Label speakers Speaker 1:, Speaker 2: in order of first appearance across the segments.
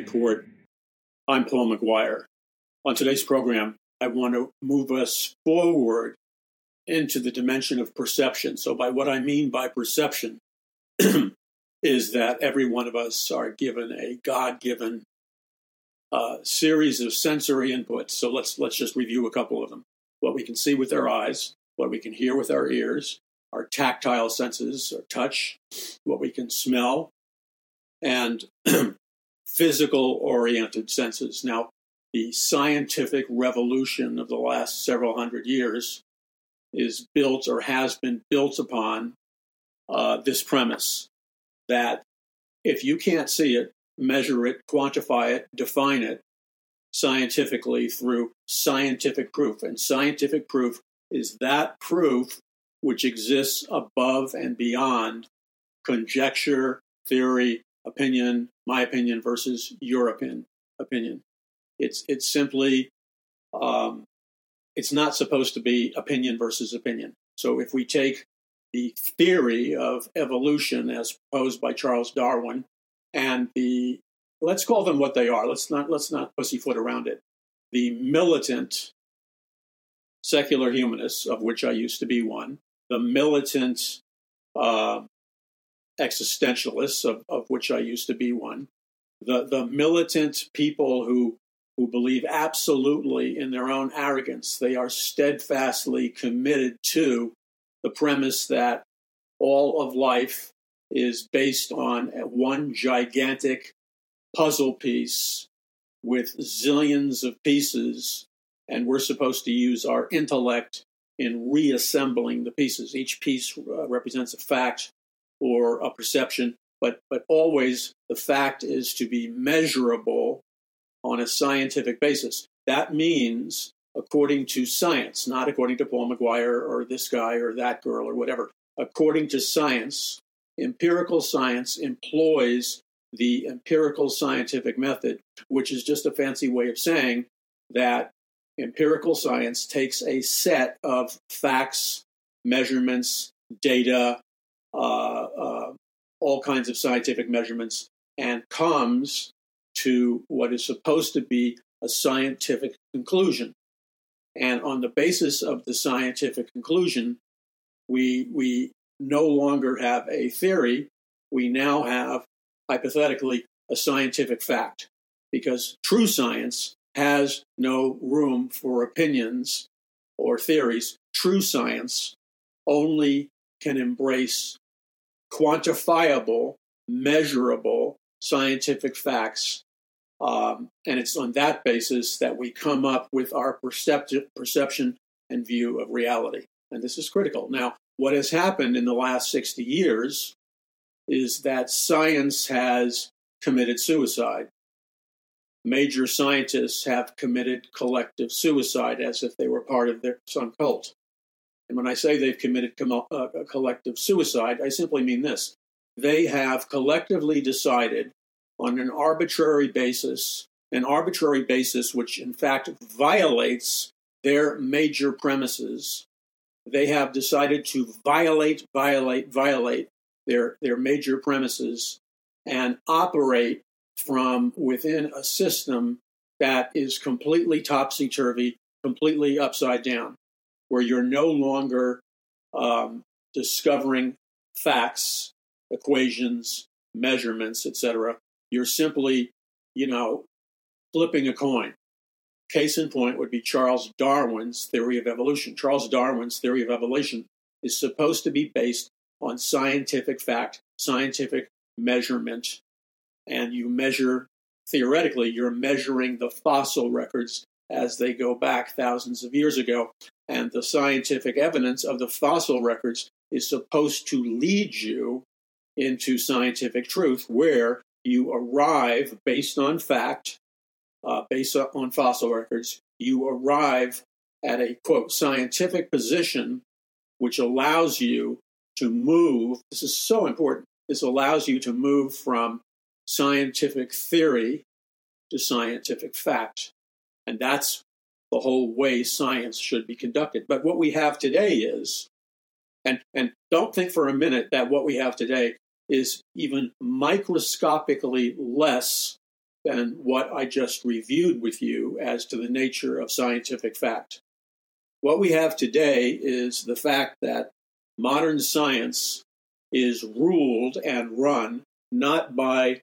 Speaker 1: Report. I'm Paul McGuire. On today's program, I want to move us forward into the dimension of perception. So, by what I mean by perception, is that every one of us are given a God given uh, series of sensory inputs. So let's let's just review a couple of them. What we can see with our eyes, what we can hear with our ears, our tactile senses, our touch, what we can smell, and physical oriented senses. Now, the scientific revolution of the last several hundred years is built or has been built upon uh, this premise that if you can't see it, measure it, quantify it, define it scientifically through scientific proof. And scientific proof is that proof which exists above and beyond conjecture, theory, opinion, my opinion versus your opinion. opinion. It's it's simply um, it's not supposed to be opinion versus opinion. So if we take the theory of evolution as proposed by Charles Darwin and the let's call them what they are. Let's not let's not pussyfoot around it. The militant secular humanists, of which I used to be one, the militant uh, existentialists, of, of which I used to be one, the the militant people who who believe absolutely in their own arrogance. They are steadfastly committed to the premise that all of life is based on one gigantic puzzle piece with zillions of pieces, and we're supposed to use our intellect in reassembling the pieces. Each piece uh, represents a fact or a perception, but, but always the fact is to be measurable on a scientific basis. That means according to science, not according to Paul McGuire or this guy or that girl or whatever. According to science, empirical science employs the empirical scientific method, which is just a fancy way of saying that empirical science takes a set of facts, measurements, data, Uh, uh, all kinds of scientific measurements, and comes to what is supposed to be a scientific conclusion. And on the basis of the scientific conclusion, we, we no longer have a theory. We now have, hypothetically, a scientific fact. Because true science has no room for opinions or theories. True science only can embrace quantifiable, measurable scientific facts um, and it's on that basis that we come up with our perceptive, perception and view of reality. And this is critical. Now, what has happened in the last 60 years is that science has committed suicide. Major scientists have committed collective suicide as if they were part of their, some cult. And when I say they've committed com- uh, collective suicide, I simply mean this. They have collectively decided on an arbitrary basis, an arbitrary basis which in fact violates their major premises. They have decided to violate, violate, violate their, their major premises and operate from within a system that is completely topsy turvy, completely upside down, where you're no longer um, discovering facts, equations, measurements, etc. You're simply, you know, flipping a coin. Case in point would be Charles Darwin's theory of evolution. Charles Darwin's theory of evolution is supposed to be based on scientific fact, scientific measurement, and you measure, theoretically, you're measuring the fossil records as they go back thousands of years ago. And the scientific evidence of the fossil records is supposed to lead you into scientific truth, where you arrive based on fact, uh, based on fossil records, you arrive at a quote scientific position which allows you to move. This is so important. This allows you to move from scientific theory to scientific fact. And that's the whole way science should be conducted. But what we have today is, and, and don't think for a minute that what we have today is even microscopically less than what I just reviewed with you as to the nature of scientific fact. What we have today is the fact that modern science is ruled and run not by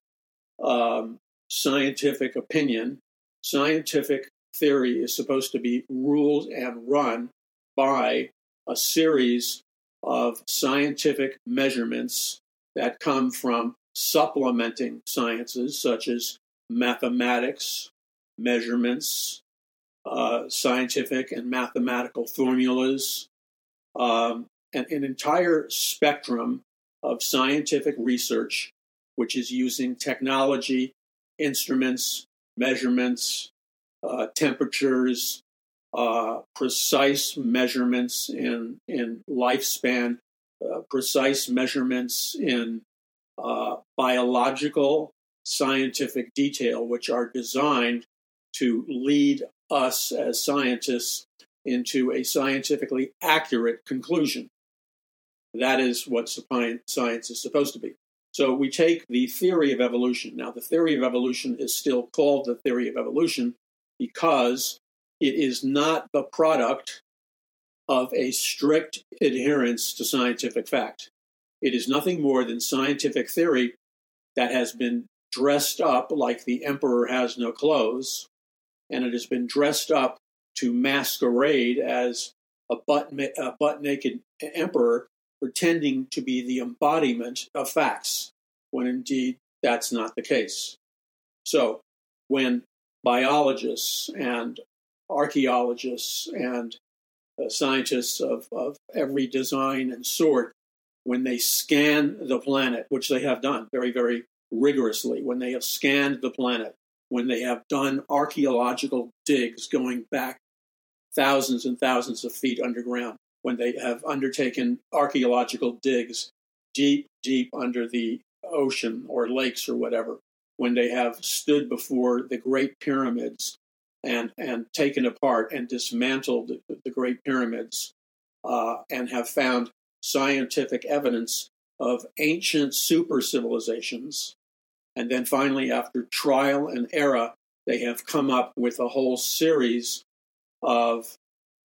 Speaker 1: um, scientific opinion. Scientific theory is supposed to be ruled and run by a series of scientific measurements that come from supplementing sciences such as mathematics, measurements, uh, scientific and mathematical formulas, um, and an entire spectrum of scientific research, which is using technology, instruments, measurements, uh, temperatures, uh, precise measurements in, in lifespan, uh, precise measurements in uh, biological scientific detail, which are designed to lead us as scientists into a scientifically accurate conclusion. That is what science is supposed to be. So we take the theory of evolution. Now, the theory of evolution is still called the theory of evolution because it is not the product of a strict adherence to scientific fact. It is nothing more than scientific theory that has been dressed up like the emperor has no clothes, and it has been dressed up to masquerade as a butt, a butt naked emperor pretending to be the embodiment of facts, when indeed that's not the case. So, when biologists and archaeologists and uh, scientists of, of every design and sort, when they scan the planet, which they have done very, very rigorously, when they have scanned the planet, when they have done archaeological digs going back thousands and thousands of feet underground, when they have undertaken archaeological digs deep, deep under the ocean or lakes or whatever, when they have stood before the great pyramids and, and taken apart and dismantled the, the great pyramids uh, and have found scientific evidence of ancient super civilizations. And then finally, after trial and error, they have come up with a whole series of,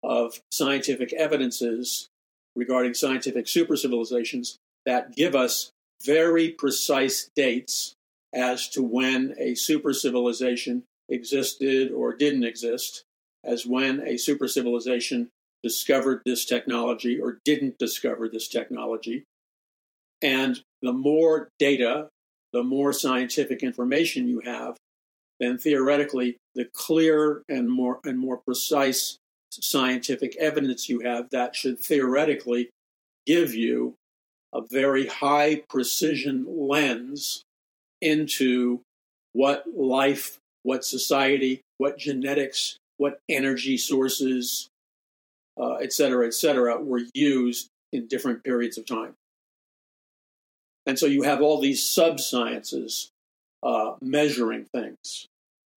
Speaker 1: of scientific evidences regarding scientific super civilizations that give us very precise dates as to when a super civilization existed or didn't exist, as when a super civilization discovered this technology or didn't discover this technology. And the more data, the more scientific information you have, then theoretically, the clearer and more and more precise scientific evidence you have that should theoretically give you a very high precision lens into what life, what society, what genetics, what energy sources, uh, et cetera, et cetera, were used in different periods of time. And so you have all these sub-sciences uh, measuring things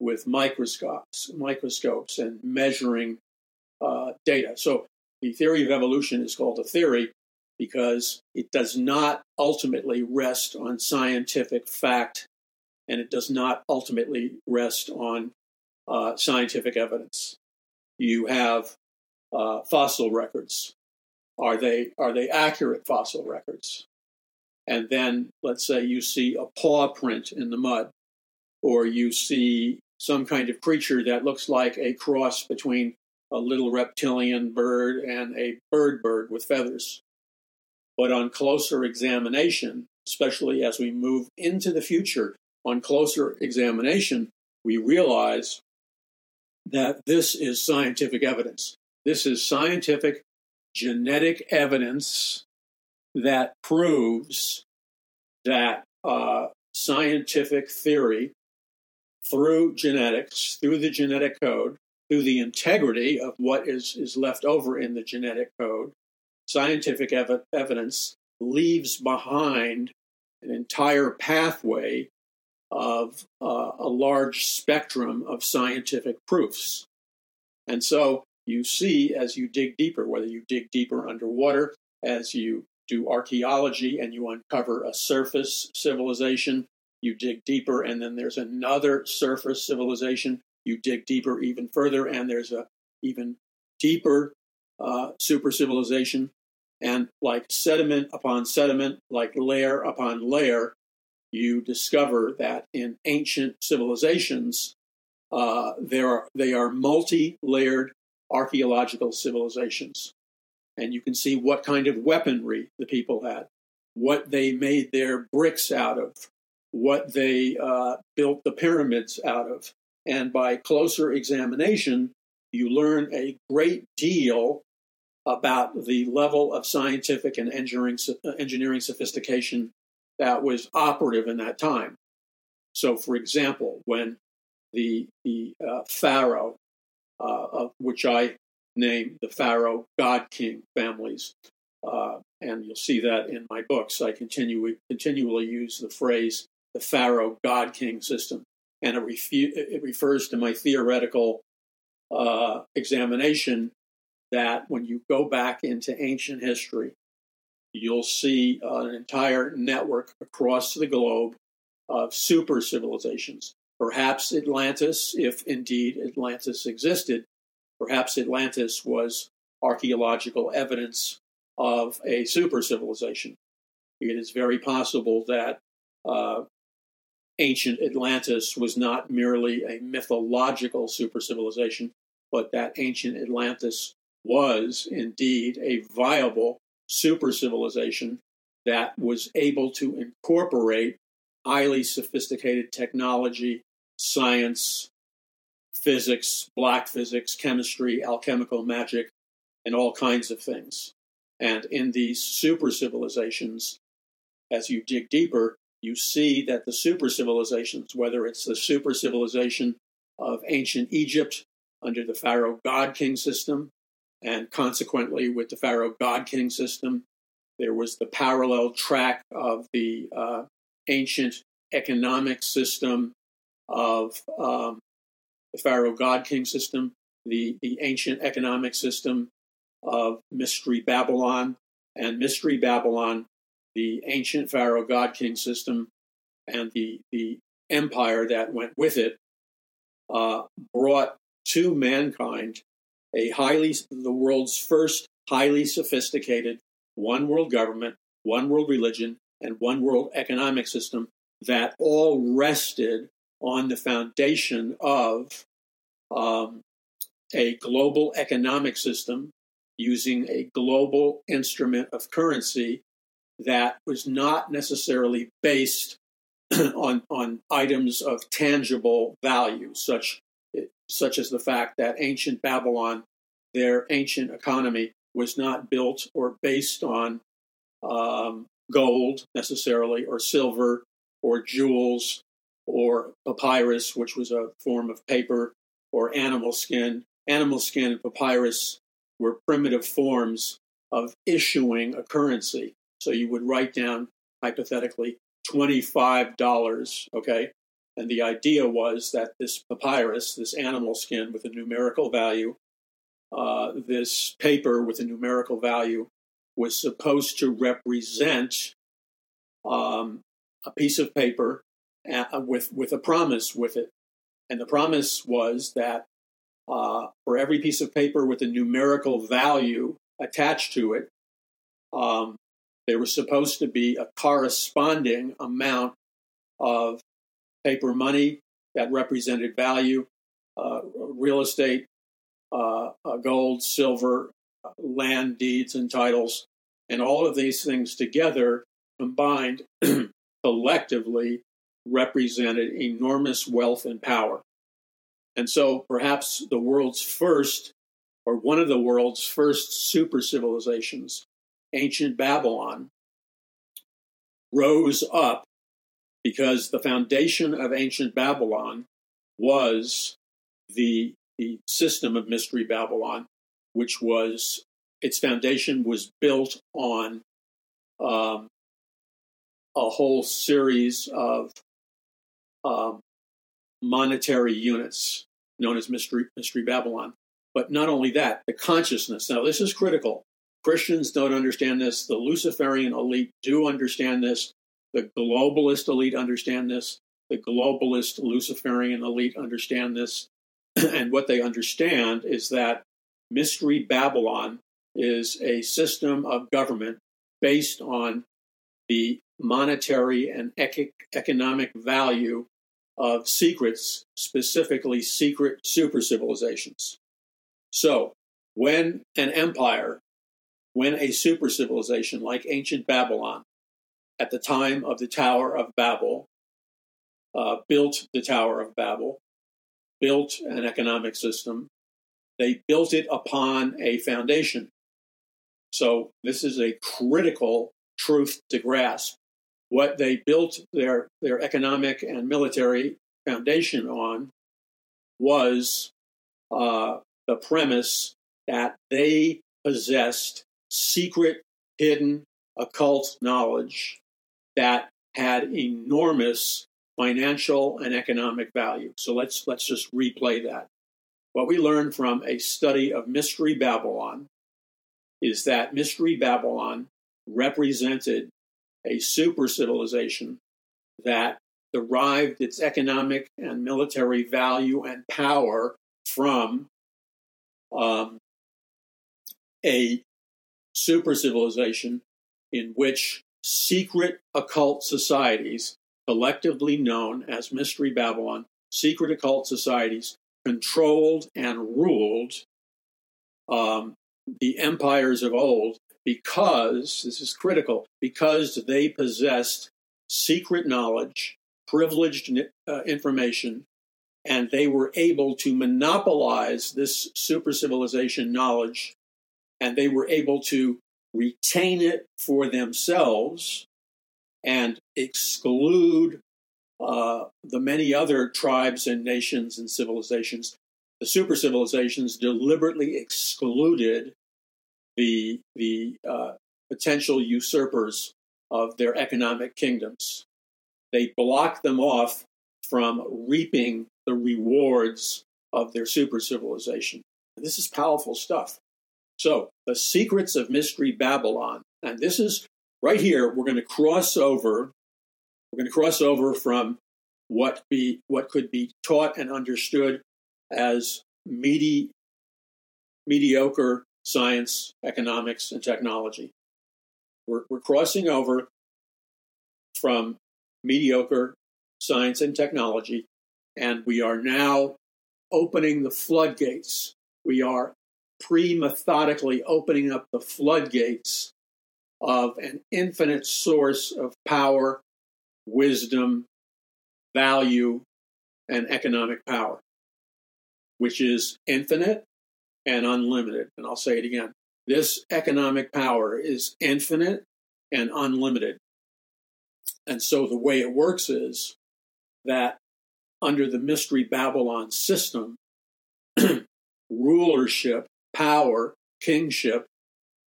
Speaker 1: with microscopes, microscopes, and measuring uh, data. So the theory of evolution is called a theory because it does not ultimately rest on scientific fact, and it does not ultimately rest on uh, scientific evidence. You have uh, fossil records. Are they are they accurate fossil records? And then let's say you see a paw print in the mud, or you see some kind of creature that looks like a cross between a little reptilian bird and a bird bird with feathers. But on closer examination, especially as we move into the future, on closer examination, we realize that this is scientific evidence. This is scientific genetic evidence that proves that uh, scientific theory through genetics, through the genetic code, through the integrity of what is, is left over in the genetic code, scientific ev- evidence leaves behind an entire pathway of uh, a large spectrum of scientific proofs. And so you see as you dig deeper, whether you dig deeper underwater, as you do archaeology and you uncover a surface civilization, you dig deeper, and then there's another surface civilization. You dig deeper even further, and there's a even deeper uh, super civilization. And like sediment upon sediment, like layer upon layer, you discover that in ancient civilizations, uh, there are, they are multi layered archaeological civilizations. And you can see what kind of weaponry the people had, what they made their bricks out of, what they uh, built the pyramids out of. And by closer examination, you learn a great deal about the level of scientific and engineering, uh, engineering sophistication that was operative in that time. So, for example, when the, the uh, pharaoh, uh, of which I name the pharaoh god king families, uh, and you'll see that in my books, I continue, continually use the phrase the pharaoh god king system, and it, refu- it refers to my theoretical uh, examination that when you go back into ancient history, you'll see an entire network across the globe of super civilizations. Perhaps Atlantis, if indeed Atlantis existed, perhaps Atlantis was archaeological evidence of a super civilization. It is very possible that uh, ancient Atlantis was not merely a mythological super civilization, but that ancient Atlantis was indeed a viable super civilization that was able to incorporate highly sophisticated technology, science, physics, black physics, chemistry, alchemical magic, and all kinds of things. And in these super civilizations, as you dig deeper, you see that the super civilizations, whether it's the super civilization of ancient Egypt under the Pharaoh God King system, and consequently, with the Pharaoh God King system, there was the parallel track of the uh, ancient economic system of um, the Pharaoh God King system, the, the ancient economic system of Mystery Babylon, and Mystery Babylon, the ancient Pharaoh God King system, and the, the empire that went with it, uh, brought to mankind a highly the world's first highly sophisticated one world government, one world religion, and one world economic system that all rested on the foundation of um, a global economic system using a global instrument of currency that was not necessarily based on, on items of tangible value, such such as the fact that ancient Babylon, their ancient economy, was not built or based on um, gold necessarily, or silver, or jewels, or papyrus, which was a form of paper, or animal skin. Animal skin and papyrus were primitive forms of issuing a currency. So you would write down, hypothetically, $25, okay? And the idea was that this papyrus, this animal skin with a numerical value, uh, this paper with a numerical value, was supposed to represent um, a piece of paper uh, with with a promise with it, and the promise was that uh, for every piece of paper with a numerical value attached to it, um, there was supposed to be a corresponding amount of paper money that represented value, uh, real estate, uh, uh, gold, silver, land deeds, and titles. And all of these things together combined collectively represented enormous wealth and power. And so perhaps the world's first, or one of the world's first super civilizations, ancient Babylon, rose up because the foundation of ancient Babylon was the, the system of Mystery Babylon, which was its foundation was built on um, a whole series of um, monetary units known as Mystery, Mystery Babylon. But not only that, the consciousness. Now, this is critical. Christians don't understand this. The Luciferian elite do understand this The globalist elite understand this. The globalist Luciferian elite understand this. and what they understand is that Mystery Babylon is a system of government based on the monetary and economic value of secrets, specifically secret super civilizations. So, when an empire, when a super civilization like ancient Babylon, at the time of the Tower of Babel, uh, built the Tower of Babel, built an economic system, they built it upon a foundation. So, this is a critical truth to grasp. What they built their, their economic and military foundation on was uh, the premise that they possessed secret, hidden, occult knowledge that had enormous financial and economic value. So let's let's just replay that. What we learned from a study of Mystery Babylon is that Mystery Babylon represented a super civilization that derived its economic and military value and power from um, a super civilization in which secret occult societies, collectively known as Mystery Babylon, secret occult societies, controlled and ruled um, the empires of old because, this is critical, because they possessed secret knowledge, privileged uh, information, and they were able to monopolize this super civilization knowledge, and they were able to retain it for themselves and exclude uh, the many other tribes and nations and civilizations. The super civilizations deliberately excluded the the uh, potential usurpers of their economic kingdoms. They block them off from reaping the rewards of their super civilization. This is powerful stuff. So, the secrets of Mystery Babylon, and this is right here, we're going to cross over. We're going to cross over from what be what could be taught and understood as medi- mediocre science, economics, and technology. We're, we're crossing over from mediocre science and technology, and we are now opening the floodgates. We are pre methodically opening up the floodgates of an infinite source of power, wisdom, value, and economic power, which is infinite and unlimited. And I'll say it again this economic power is infinite and unlimited. And so the way it works is that under the Mystery Babylon system, rulership, power, kingship,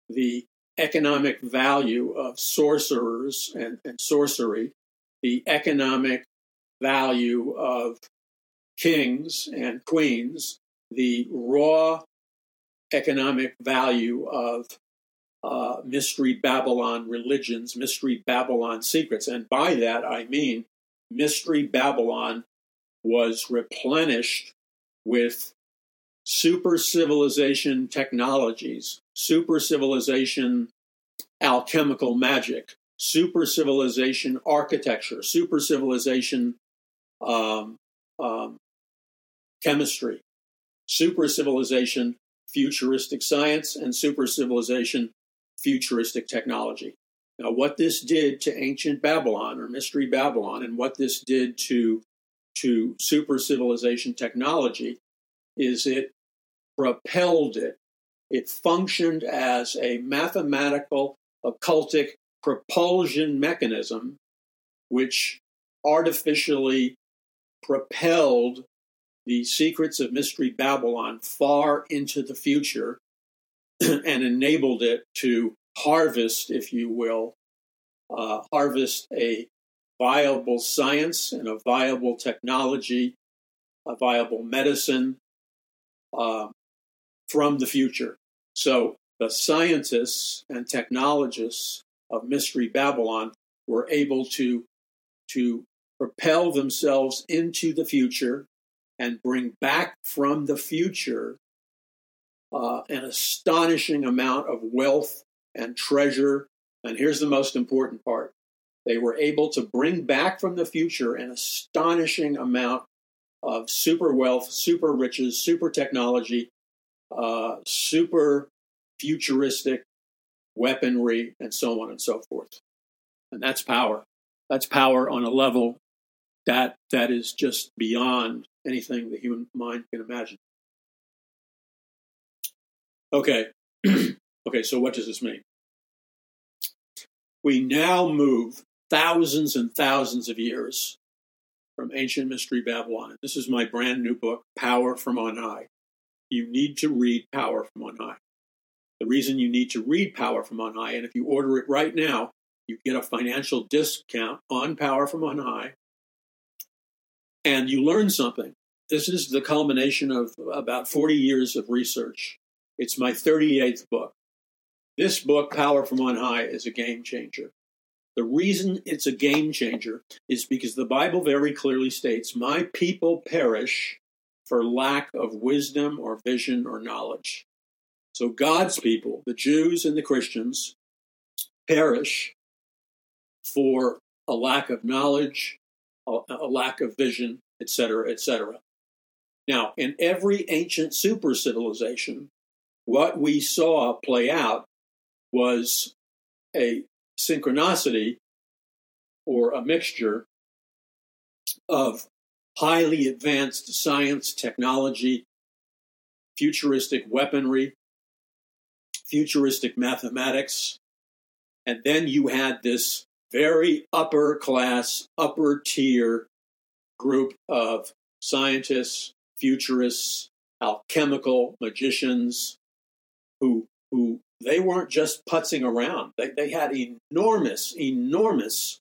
Speaker 1: the economic value of sorcerers and, and sorcery, the economic value of kings and queens, the raw economic value of uh, Mystery Babylon religions, Mystery Babylon secrets. And by that, I mean Mystery Babylon was replenished with super civilization technologies, super civilization alchemical magic, super civilization architecture, super civilization um, um, chemistry, super civilization futuristic science and super civilization futuristic technology. Now, what this did to ancient Babylon or Mystery Babylon, and what this did to, to super civilization technology, is it propelled it. It functioned as a mathematical occultic propulsion mechanism, which artificially propelled the secrets of Mystery Babylon far into the future and enabled it to harvest, if you will, uh, harvest a viable science and a viable technology, a viable medicine uh, from the future. So the scientists and technologists of Mystery Babylon were able to, to propel themselves into the future and bring back from the future uh, an astonishing amount of wealth and treasure. And here's the most important part they were able to bring back from the future an astonishing amount of super wealth, super riches, super technology, uh, super futuristic weaponry, and so on and so forth. And that's power. That's power on a level that that is just beyond anything the human mind can imagine. Okay. okay, so what does this mean? We now move thousands and thousands of years from ancient mystery Babylon. This is my brand new book, Power from On High. You need to read Power from On High. The reason you need to read Power from On High, and if you order it right now, you get a financial discount on Power from On High, and you learn something. This is the culmination of about 40 years of research. It's my 38th book. This book, Power from On High, is a game changer. The reason it's a game changer is because the Bible very clearly states, My people perish for lack of wisdom or vision or knowledge. So God's people, the Jews and the Christians, perish for a lack of knowledge, a, lack of vision, etc., etc. Now, in every ancient super civilization, what we saw play out was a synchronicity or a mixture of highly advanced science, technology, futuristic weaponry, futuristic mathematics, and then you had this very upper class, upper tier group of scientists, futurists, alchemical magicians who who they weren't just putzing around. They, they had enormous, enormous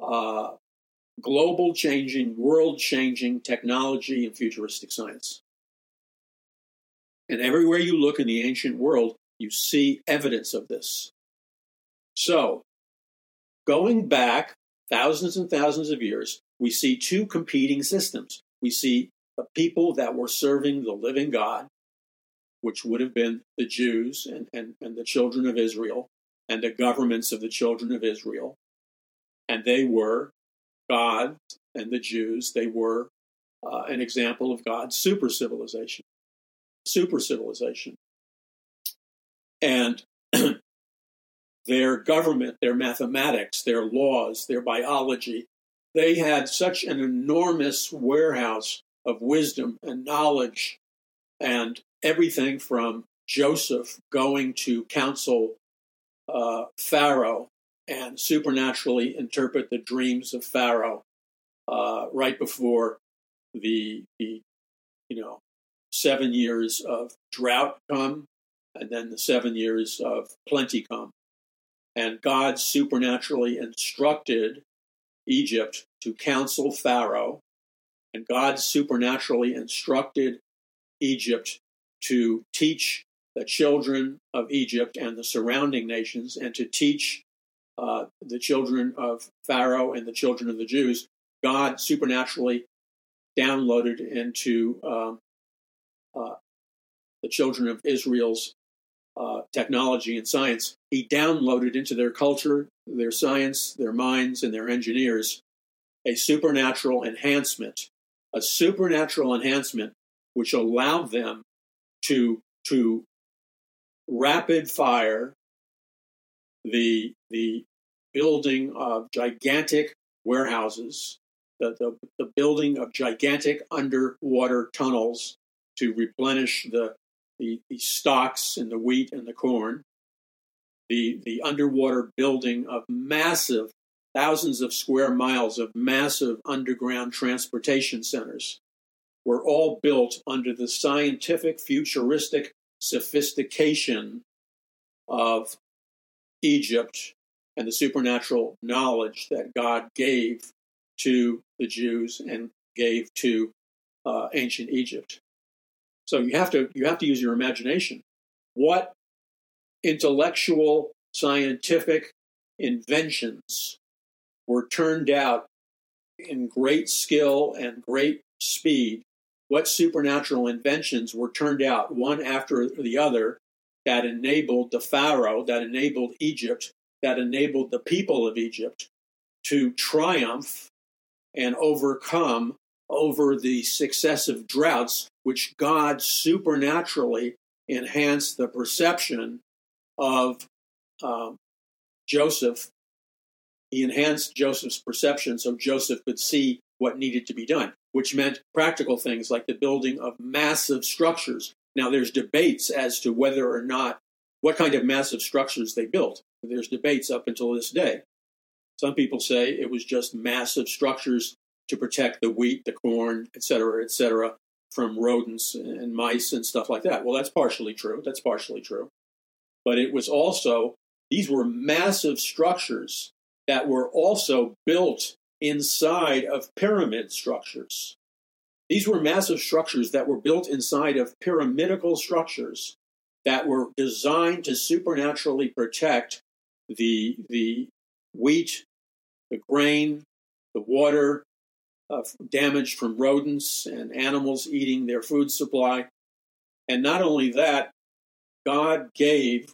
Speaker 1: uh, global changing, world changing technology and futuristic science. And everywhere you look in the ancient world, you see evidence of this. So, going back thousands and thousands of years, we see two competing systems. We see the people that were serving the living God, which would have been the Jews and, and, and the children of Israel and the governments of the children of Israel. And they were God and the Jews, they were uh, an example of God's super civilization. Super civilization. And their government, their mathematics, their laws, their biology, they had such an enormous warehouse of wisdom and knowledge and everything from Joseph going to counsel uh, Pharaoh and supernaturally interpret the dreams of Pharaoh uh, right before the, the, you know, seven years of drought come and then the seven years of plenty come. And God supernaturally instructed Egypt to counsel Pharaoh, and God supernaturally instructed Egypt to teach the children of Egypt and the surrounding nations, and to teach uh, the children of Pharaoh and the children of the Jews. God supernaturally downloaded into um, uh, the children of Israel's uh, technology and science. He downloaded into their culture, their science, their minds, and their engineers a supernatural enhancement, a supernatural enhancement which allowed them to to rapid fire the the building of gigantic warehouses, the, the, the building of gigantic underwater tunnels to replenish the, the, the stocks and the wheat and the corn, the, the underwater building of massive, thousands of square miles of massive underground transportation centers were all built under the scientific, futuristic sophistication of Egypt and the supernatural knowledge that God gave to the Jews and gave to uh, ancient Egypt. So you have to you have to use your imagination. What intellectual, scientific inventions were turned out in great skill and great speed, what supernatural inventions were turned out one after the other that enabled the Pharaoh, that enabled Egypt, that enabled the people of Egypt to triumph and overcome over the successive droughts, which God supernaturally enhanced the perception of um, Joseph. He enhanced Joseph's perception so Joseph could see what needed to be done, which meant practical things like the building of massive structures. Now, there's debates as to whether or not what kind of massive structures they built. There's debates up until this day. Some people say it was just massive structures to protect the wheat, the corn, et cetera, et cetera, from rodents and mice and stuff like that. Well, that's partially true. That's partially true. But it was also, these were massive structures that were also built inside of pyramid structures. These were massive structures that were built inside of pyramidical structures that were designed to supernaturally protect the, the wheat, the grain, the water, uh, damage from rodents and animals eating their food supply. And not only that, God gave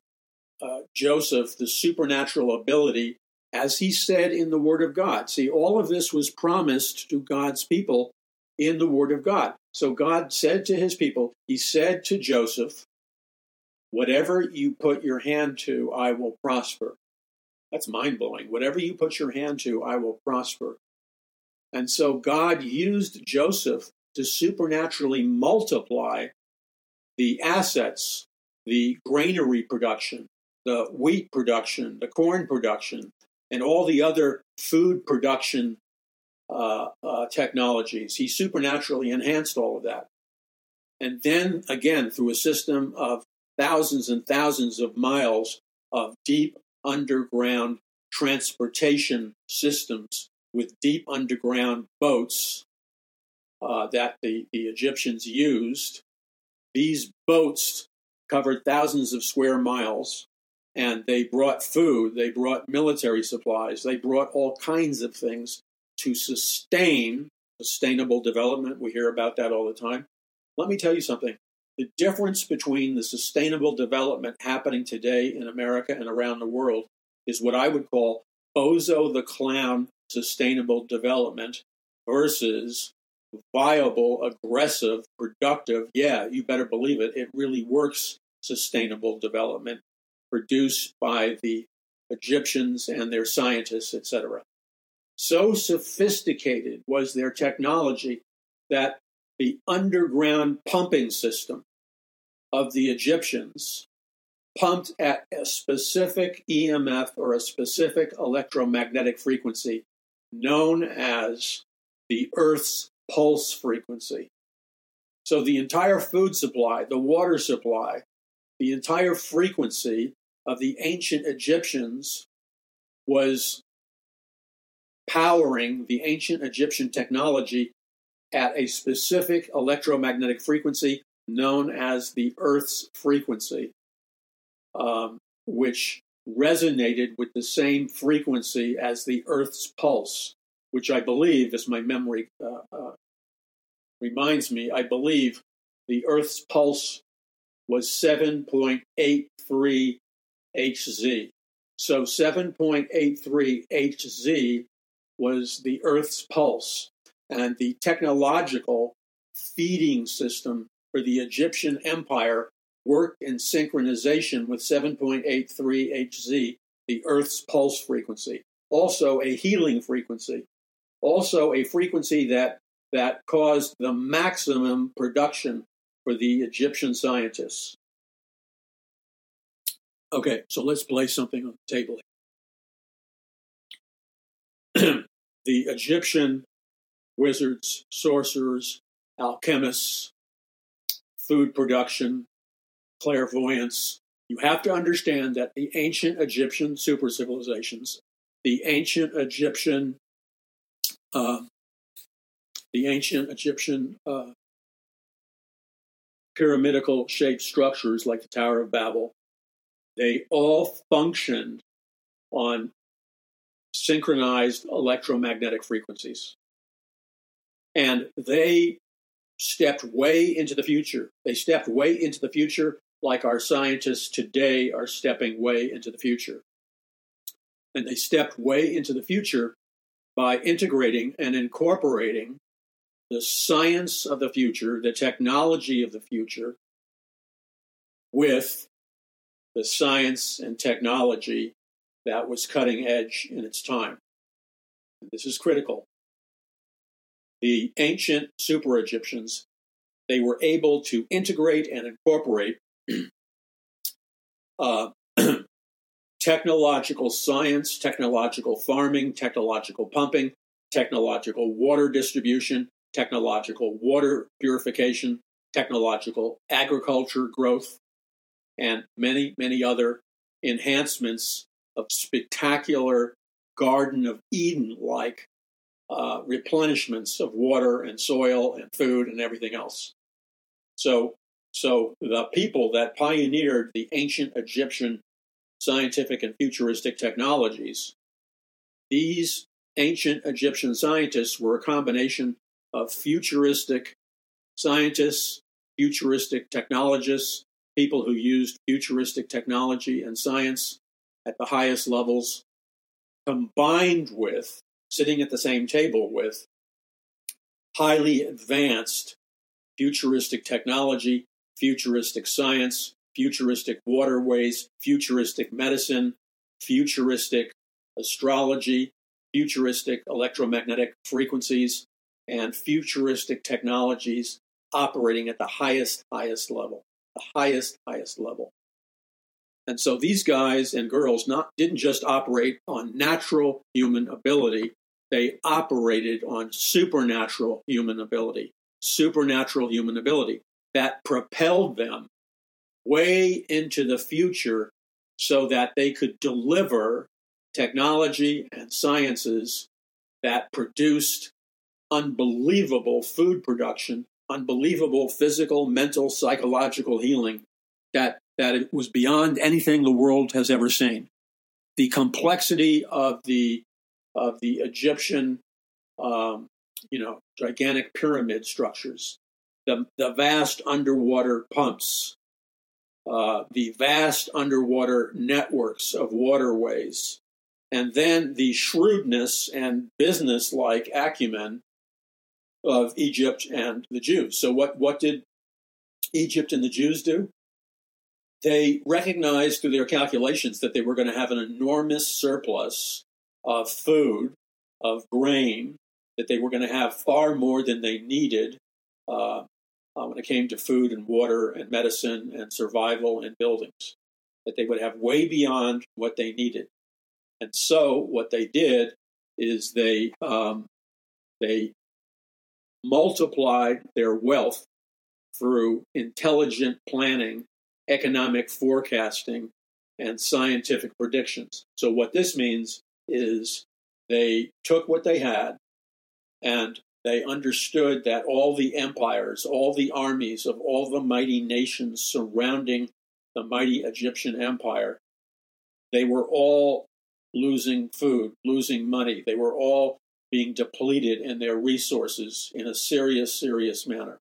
Speaker 1: uh, Joseph the supernatural ability, as he said in the Word of God. See, all of this was promised to God's people in the Word of God. So God said to his people, He said to Joseph, Whatever you put your hand to, I will prosper. That's mind blowing. Whatever you put your hand to, I will prosper. And so God used Joseph to supernaturally multiply the assets, the granary production, the wheat production, the corn production, and all the other food production uh, uh, technologies. He supernaturally enhanced all of that. And then again, through a system of thousands and thousands of miles of deep underground transportation systems with deep underground boats uh, that the, the Egyptians used. These boats covered thousands of square miles and they brought food, they brought military supplies, they brought all kinds of things to sustain sustainable development. We hear about that all the time. Let me tell you something. The difference between the sustainable development happening today in America and around the world is what I would call bozo the clown sustainable development versus viable, aggressive, productive, yeah, you better believe it, it really works sustainable development produced by the Egyptians and their scientists, etc. So sophisticated was their technology that the underground pumping system of the Egyptians pumped at a specific EMF or a specific electromagnetic frequency known as the Earth's pulse frequency. So the entire food supply, the water supply, the entire frequency of the ancient Egyptians was powering the ancient Egyptian technology at a specific electromagnetic frequency known as the Earth's frequency, um, which resonated with the same frequency as the Earth's pulse, which I believe, as my memory uh, uh, reminds me, I believe the Earth's pulse was 7.83 Hz. So 7.83 Hz was the Earth's pulse, and the technological feeding system for the Egyptian empire worked in synchronization with 7.83 Hz, the Earth's pulse frequency. Also, a healing frequency. Also, a frequency that, that caused the maximum production for the Egyptian scientists. Okay, so let's play something on the table. the Egyptian wizards, sorcerers, alchemists, food production, clairvoyance. You have to understand that the ancient Egyptian super civilizations, the ancient Egyptian, uh, the ancient Egyptian uh, pyramidical shaped structures like the Tower of Babel, they all functioned on synchronized electromagnetic frequencies. And they stepped way into the future. They stepped way into the future like our scientists today are stepping way into the future. And they stepped way into the future by integrating and incorporating the science of the future, the technology of the future, with the science and technology that was cutting edge in its time. This is critical. The ancient super Egyptians, they were able to integrate and incorporate uh, technological science, technological farming, technological pumping, technological water distribution, technological water purification, technological agriculture growth, and many, many other enhancements of spectacular Garden of Eden like uh, replenishments of water and soil and food and everything else. So, so the people that pioneered the ancient Egyptian scientific and futuristic technologies, these ancient Egyptian scientists were a combination of futuristic scientists, futuristic technologists, people who used futuristic technology and science at the highest levels, combined with sitting at the same table with highly advanced futuristic technology, futuristic science, futuristic waterways, futuristic medicine, futuristic astrology, futuristic electromagnetic frequencies, and futuristic technologies operating at the highest, highest level, highest, highest level. And so these guys and girls not didn't just operate on natural human ability, they operated on supernatural human ability, supernatural human ability that propelled them way into the future so that they could deliver technology and sciences that produced unbelievable food production, unbelievable physical, mental, psychological healing that, that it was beyond anything the world has ever seen. The complexity of the of the Egyptian, um, you know, gigantic pyramid structures, the the vast underwater pumps, uh, the vast underwater networks of waterways, and then the shrewdness and business-like acumen of Egypt and the Jews. So what, what did Egypt and the Jews do? They recognized through their calculations that they were going to have an enormous surplus of food, of grain, that they were going to have far more than they needed uh, uh, when it came to food and water and medicine and survival and buildings, that they would have way beyond what they needed. And so what they did is they um, they multiplied their wealth through intelligent planning, economic forecasting, and scientific predictions. So, what this means is they took what they had and they understood that all the empires, all the armies of all the mighty nations surrounding the mighty Egyptian empire, they were all losing food, losing money. They were all being depleted in their resources in a serious, serious manner.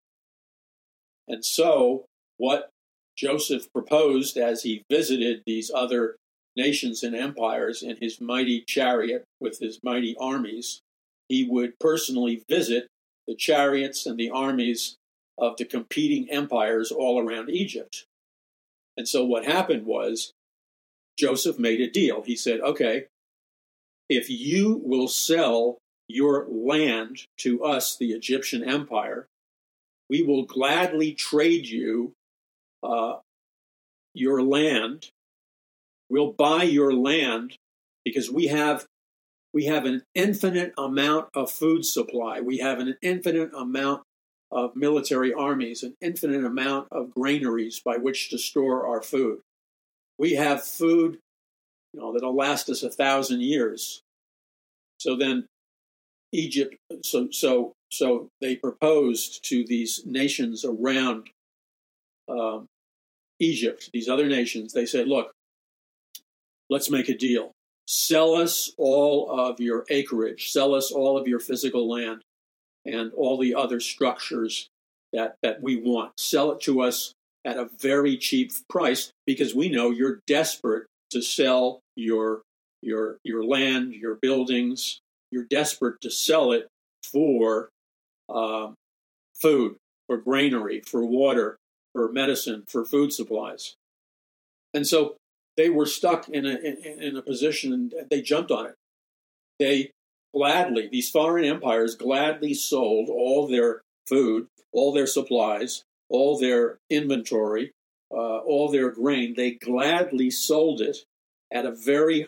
Speaker 1: And so, what Joseph proposed as he visited these other nations and empires in his mighty chariot with his mighty armies, he would personally visit the chariots and the armies of the competing empires all around Egypt. And so, what happened was Joseph made a deal. He said, okay, if you will sell your land to us, the Egyptian Empire, we will gladly trade you uh, your land. We'll buy your land because we have we have an infinite amount of food supply. We have an infinite amount of military armies, an infinite amount of granaries by which to store our food. We have food, you know, that'll last us a thousand years. So then Egypt, so so so they proposed to these nations around um, Egypt, these other nations. They said, "Look, let's make a deal. sell us all of your acreage, sell us all of your physical land and all the other structures that, that we want. Sell it to us at a very cheap price because we know you're desperate to sell your your your land, your buildings. You're desperate to sell it for uh, food, for granary, for water, for medicine, for food supplies. And so they were stuck in a in, in a position, and they jumped on it. They gladly, these foreign empires gladly sold all their food, all their supplies, all their inventory, uh, all their grain. They gladly sold it at a very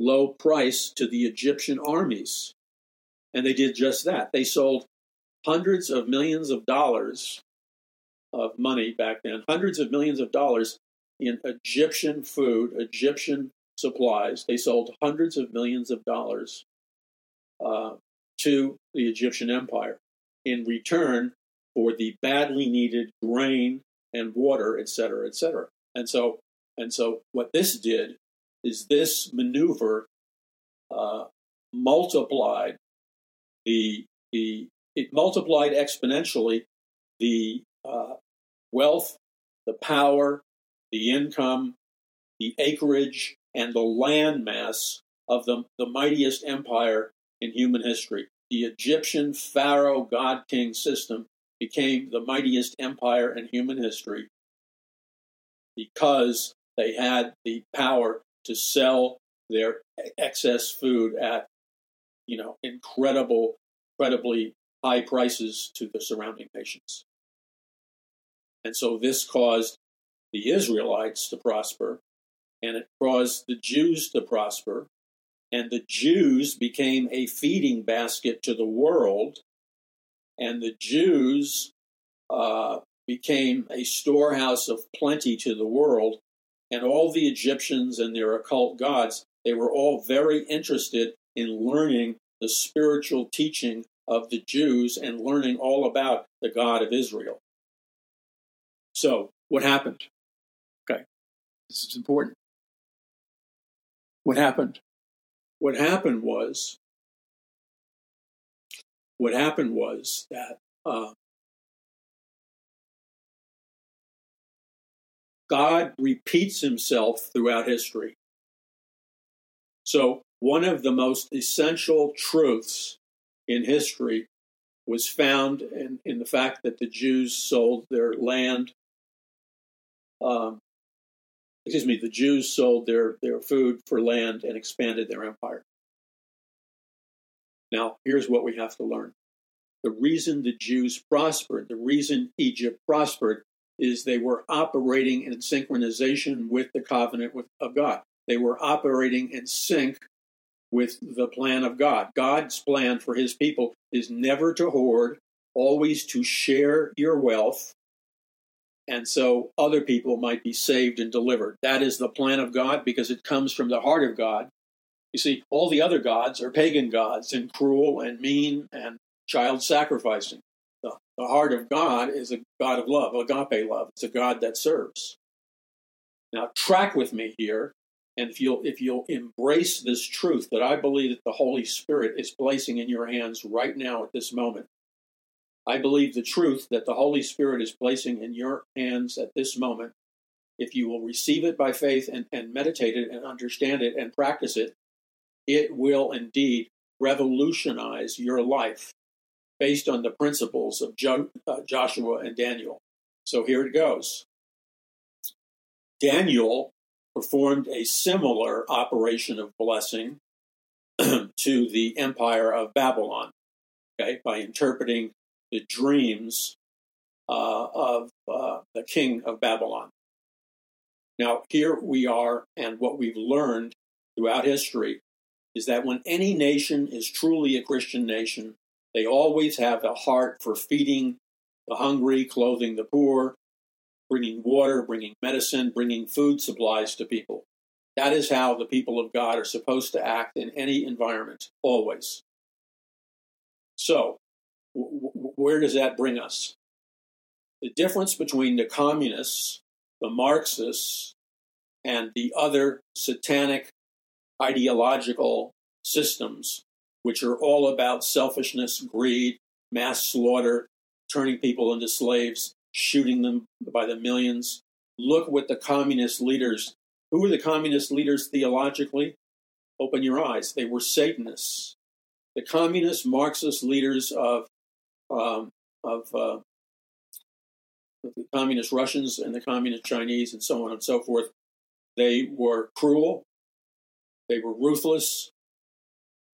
Speaker 1: low price to the Egyptian armies. And they did just that. They sold hundreds of millions of dollars of money back then, hundreds of millions of dollars in Egyptian food, Egyptian supplies. They sold hundreds of millions of dollars uh, to the Egyptian empire in return for the badly needed grain and water, et cetera, et cetera. And so, and so, what this did is this maneuver uh, multiplied the the it multiplied exponentially the uh, wealth, the power, the income, the acreage, and the land mass of the, the mightiest empire in human history. The Egyptian pharaoh god king system became the mightiest empire in human history because they had the power to sell their excess food at you know incredible incredibly high prices to the surrounding nations. And so this caused the Israelites to prosper, and it caused the Jews to prosper, and the Jews became a feeding basket to the world, and the Jews uh, became a storehouse of plenty to the world, and all the Egyptians and their occult gods, they were all very interested in learning the spiritual teaching of the Jews and learning all about the God of Israel. So, what happened? Okay, this is important. What happened? What happened was, what happened was that uh, God repeats himself throughout history. So, one of the most essential truths in history was found in, in the fact that the Jews sold their land um, excuse me, the Jews sold their, their food for land and expanded their empire. Now, here's what we have to learn. The reason the Jews prospered, the reason Egypt prospered, is they were operating in synchronization with the covenant with, of God. They were operating in sync with the plan of God. God's plan for his people is never to hoard, always to share your wealth, and so other people might be saved and delivered. That is the plan of God because it comes from the heart of God. You see, all the other gods are pagan gods and cruel and mean and child sacrificing. The, heart of God is a God of love, agape love. It's a God that serves. Now, track with me here, and if you'll if you'll embrace this truth that I believe that the Holy Spirit is placing in your hands right now at this moment, I believe the truth that the Holy Spirit is placing in your hands at this moment, if you will receive it by faith and, and meditate it and understand it and practice it, it will indeed revolutionize your life based on the principles of jo- uh, Joshua and Daniel. So here it goes. Daniel performed a similar operation of blessing to the empire of Babylon, okay, by interpreting the dreams uh, of uh, the king of Babylon. Now, here we are, and what we've learned throughout history is that when any nation is truly a Christian nation, they always have a heart for feeding the hungry, clothing the poor, bringing water, bringing medicine, bringing food supplies to people. That is how the people of God are supposed to act in any environment, always. So, where does that bring us? The difference between the communists, the Marxists, and the other satanic ideological systems, which are all about selfishness, greed, mass slaughter, turning people into slaves, shooting them by the millions. Look what the communist leaders, who were the communist leaders theologically? Open your eyes. They were Satanists. The communist Marxist leaders of, um, of uh, the communist Russians and the communist Chinese and so on and so forth, they were cruel, they were ruthless,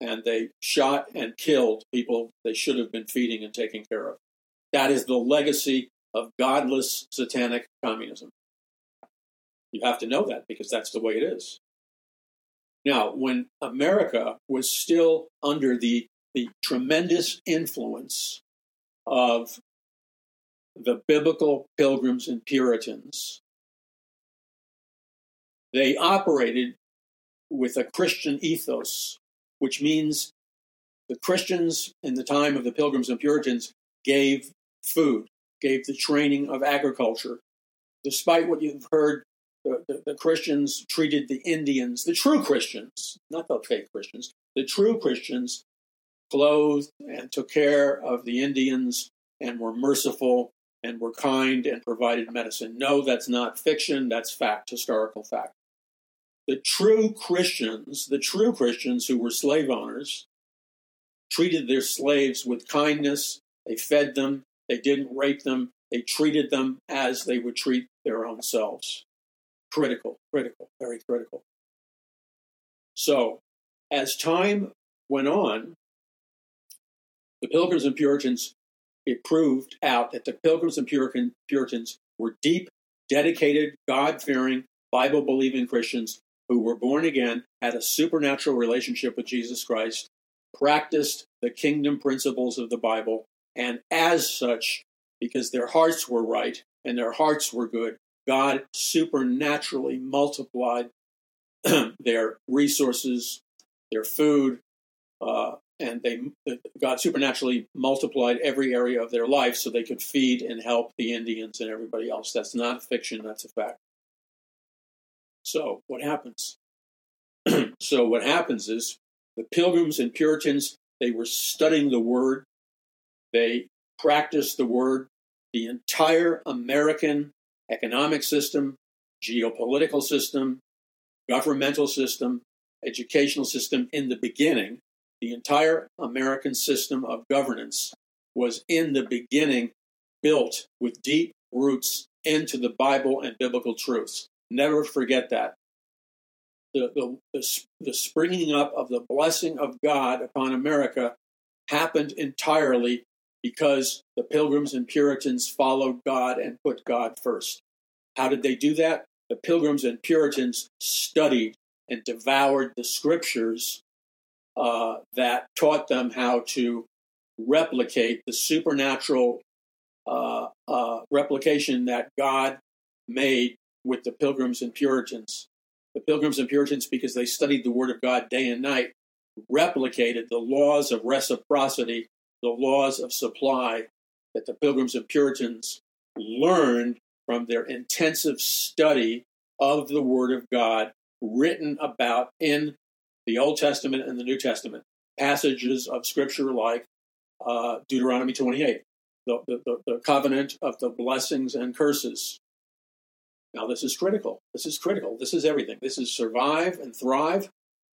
Speaker 1: and they shot and killed people they should have been feeding and taking care of. That is the legacy of godless satanic communism. You have to know that because that's the way it is. Now, when America was still under the, the tremendous influence of the biblical pilgrims and Puritans, they operated with a Christian ethos, which means the Christians in the time of the pilgrims and Puritans gave food, gave the training of agriculture. Despite what you've heard, the, the, the, Christians treated the Indians, the true Christians, not the fake Christians, the true Christians clothed and took care of the Indians and were merciful and were kind and provided medicine. No, that's not fiction, that's fact, historical fact. The true Christians, the true Christians who were slave owners, treated their slaves with kindness, they fed them, they didn't rape them. They treated them as they would treat their own selves. Critical, critical, very critical. So, as time went on, the Pilgrims and Puritans, it proved out that the Pilgrims and Puritan, Puritans were deep, dedicated, God fearing, Bible believing Christians who were born again, had a supernatural relationship with Jesus Christ, practiced the kingdom principles of the Bible, and as such, because their hearts were right and their hearts were good, God supernaturally multiplied their resources, their food, uh, and they God supernaturally multiplied every area of their life so they could feed and help the Indians and everybody else. That's not fiction; that's a fact. So what happens? so what happens is the Pilgrims and Puritans they were studying the Word, they practiced the word. The entire American economic system, geopolitical system, governmental system, educational system in the beginning, the entire American system of governance was in the beginning built with deep roots into the Bible and biblical truths. Never forget that. The, the, the, the, springing up of the blessing of God upon America happened entirely because the Pilgrims and Puritans followed God and put God first. How did they do that? The Pilgrims and Puritans studied and devoured the scriptures uh, that taught them how to replicate the supernatural uh, uh, replication that God made with the Pilgrims and Puritans. The Pilgrims and Puritans, because they studied the Word of God day and night, replicated the laws of reciprocity the laws of supply that the Pilgrims and Puritans learned from their intensive study of the Word of God written about in the Old Testament and the New Testament. Passages of Scripture like uh, Deuteronomy 28, the, the, the covenant of the blessings and curses. Now, this is critical. This is critical. This is everything. This is survive and thrive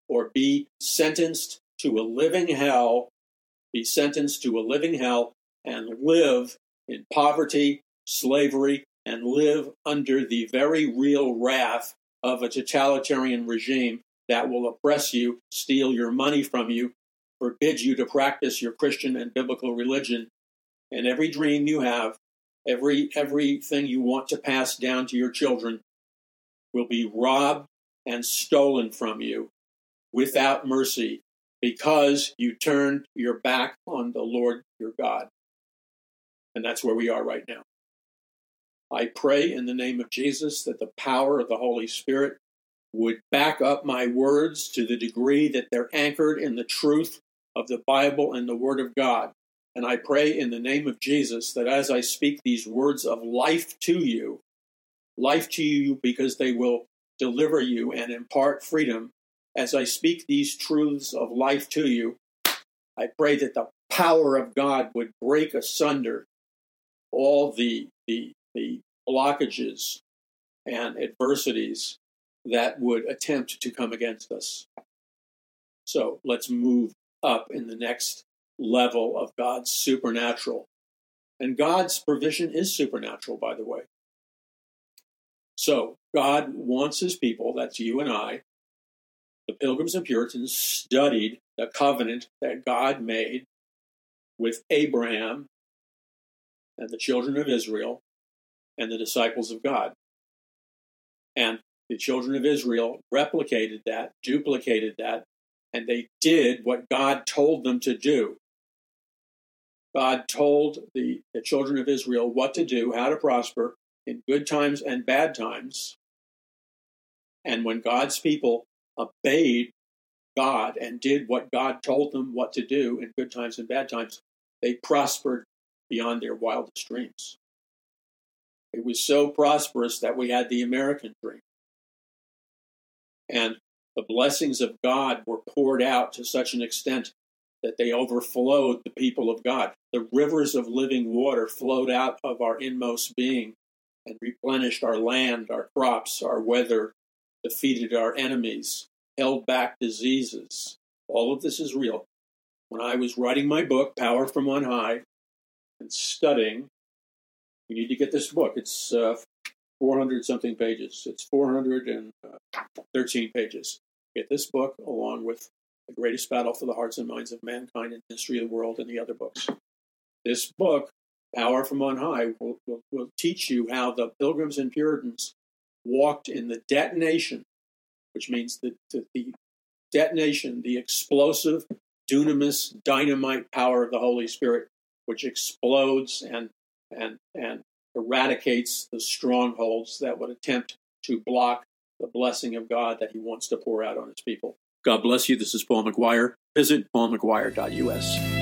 Speaker 1: or be sentenced to a living hell be sentenced to a living hell and live in poverty, slavery, and live under the very real wrath of a totalitarian regime that will oppress you, steal your money from you, forbid you to practice your Christian and biblical religion, and every dream you have, every everything you want to pass down to your children will be robbed and stolen from you without mercy because you turned your back on the Lord your God. And that's where we are right now. I pray in the name of Jesus that the power of the Holy Spirit would back up my words to the degree that they're anchored in the truth of the Bible and the Word of God. And I pray in the name of Jesus that as I speak these words of life to you, life to you because they will deliver you and impart freedom as I speak these truths of life to you, I pray that the power of God would break asunder all the, the, the blockages and adversities that would attempt to come against us. So let's move up in the next level of God's supernatural. And God's provision is supernatural, by the way. So God wants his people, that's you and I, the Pilgrims and Puritans, studied the covenant that God made with Abraham and the children of Israel and the disciples of God. And the children of Israel replicated that, duplicated that, and they did what God told them to do. God told the, the children of Israel what to do, how to prosper in good times and bad times. And when God's people obeyed God and did what God told them what to do in good times and bad times, they prospered beyond their wildest dreams. It was so prosperous that we had the American dream. And the blessings of God were poured out to such an extent that they overflowed the people of God. The rivers of living water flowed out of our inmost being and replenished our land, our crops, our weather, defeated our enemies, held back diseases. All of this is real. When I was writing my book, Power from On High, and studying, you need to get this book. It's uh, 400 something pages. It's 413 pages. Get this book along with The Greatest Battle for the Hearts and Minds of Mankind and History of the World and the other books. This book, Power from On High, will, will, will teach you how the Pilgrims and Puritans walked in the detonation, which means the, the, the detonation, the explosive, dunamis, dynamite power of the Holy Spirit, which explodes and and and eradicates the strongholds that would attempt to block the blessing of God that He wants to pour out on His people. God bless you. This is Paul McGuire. Visit paulmcguire.us.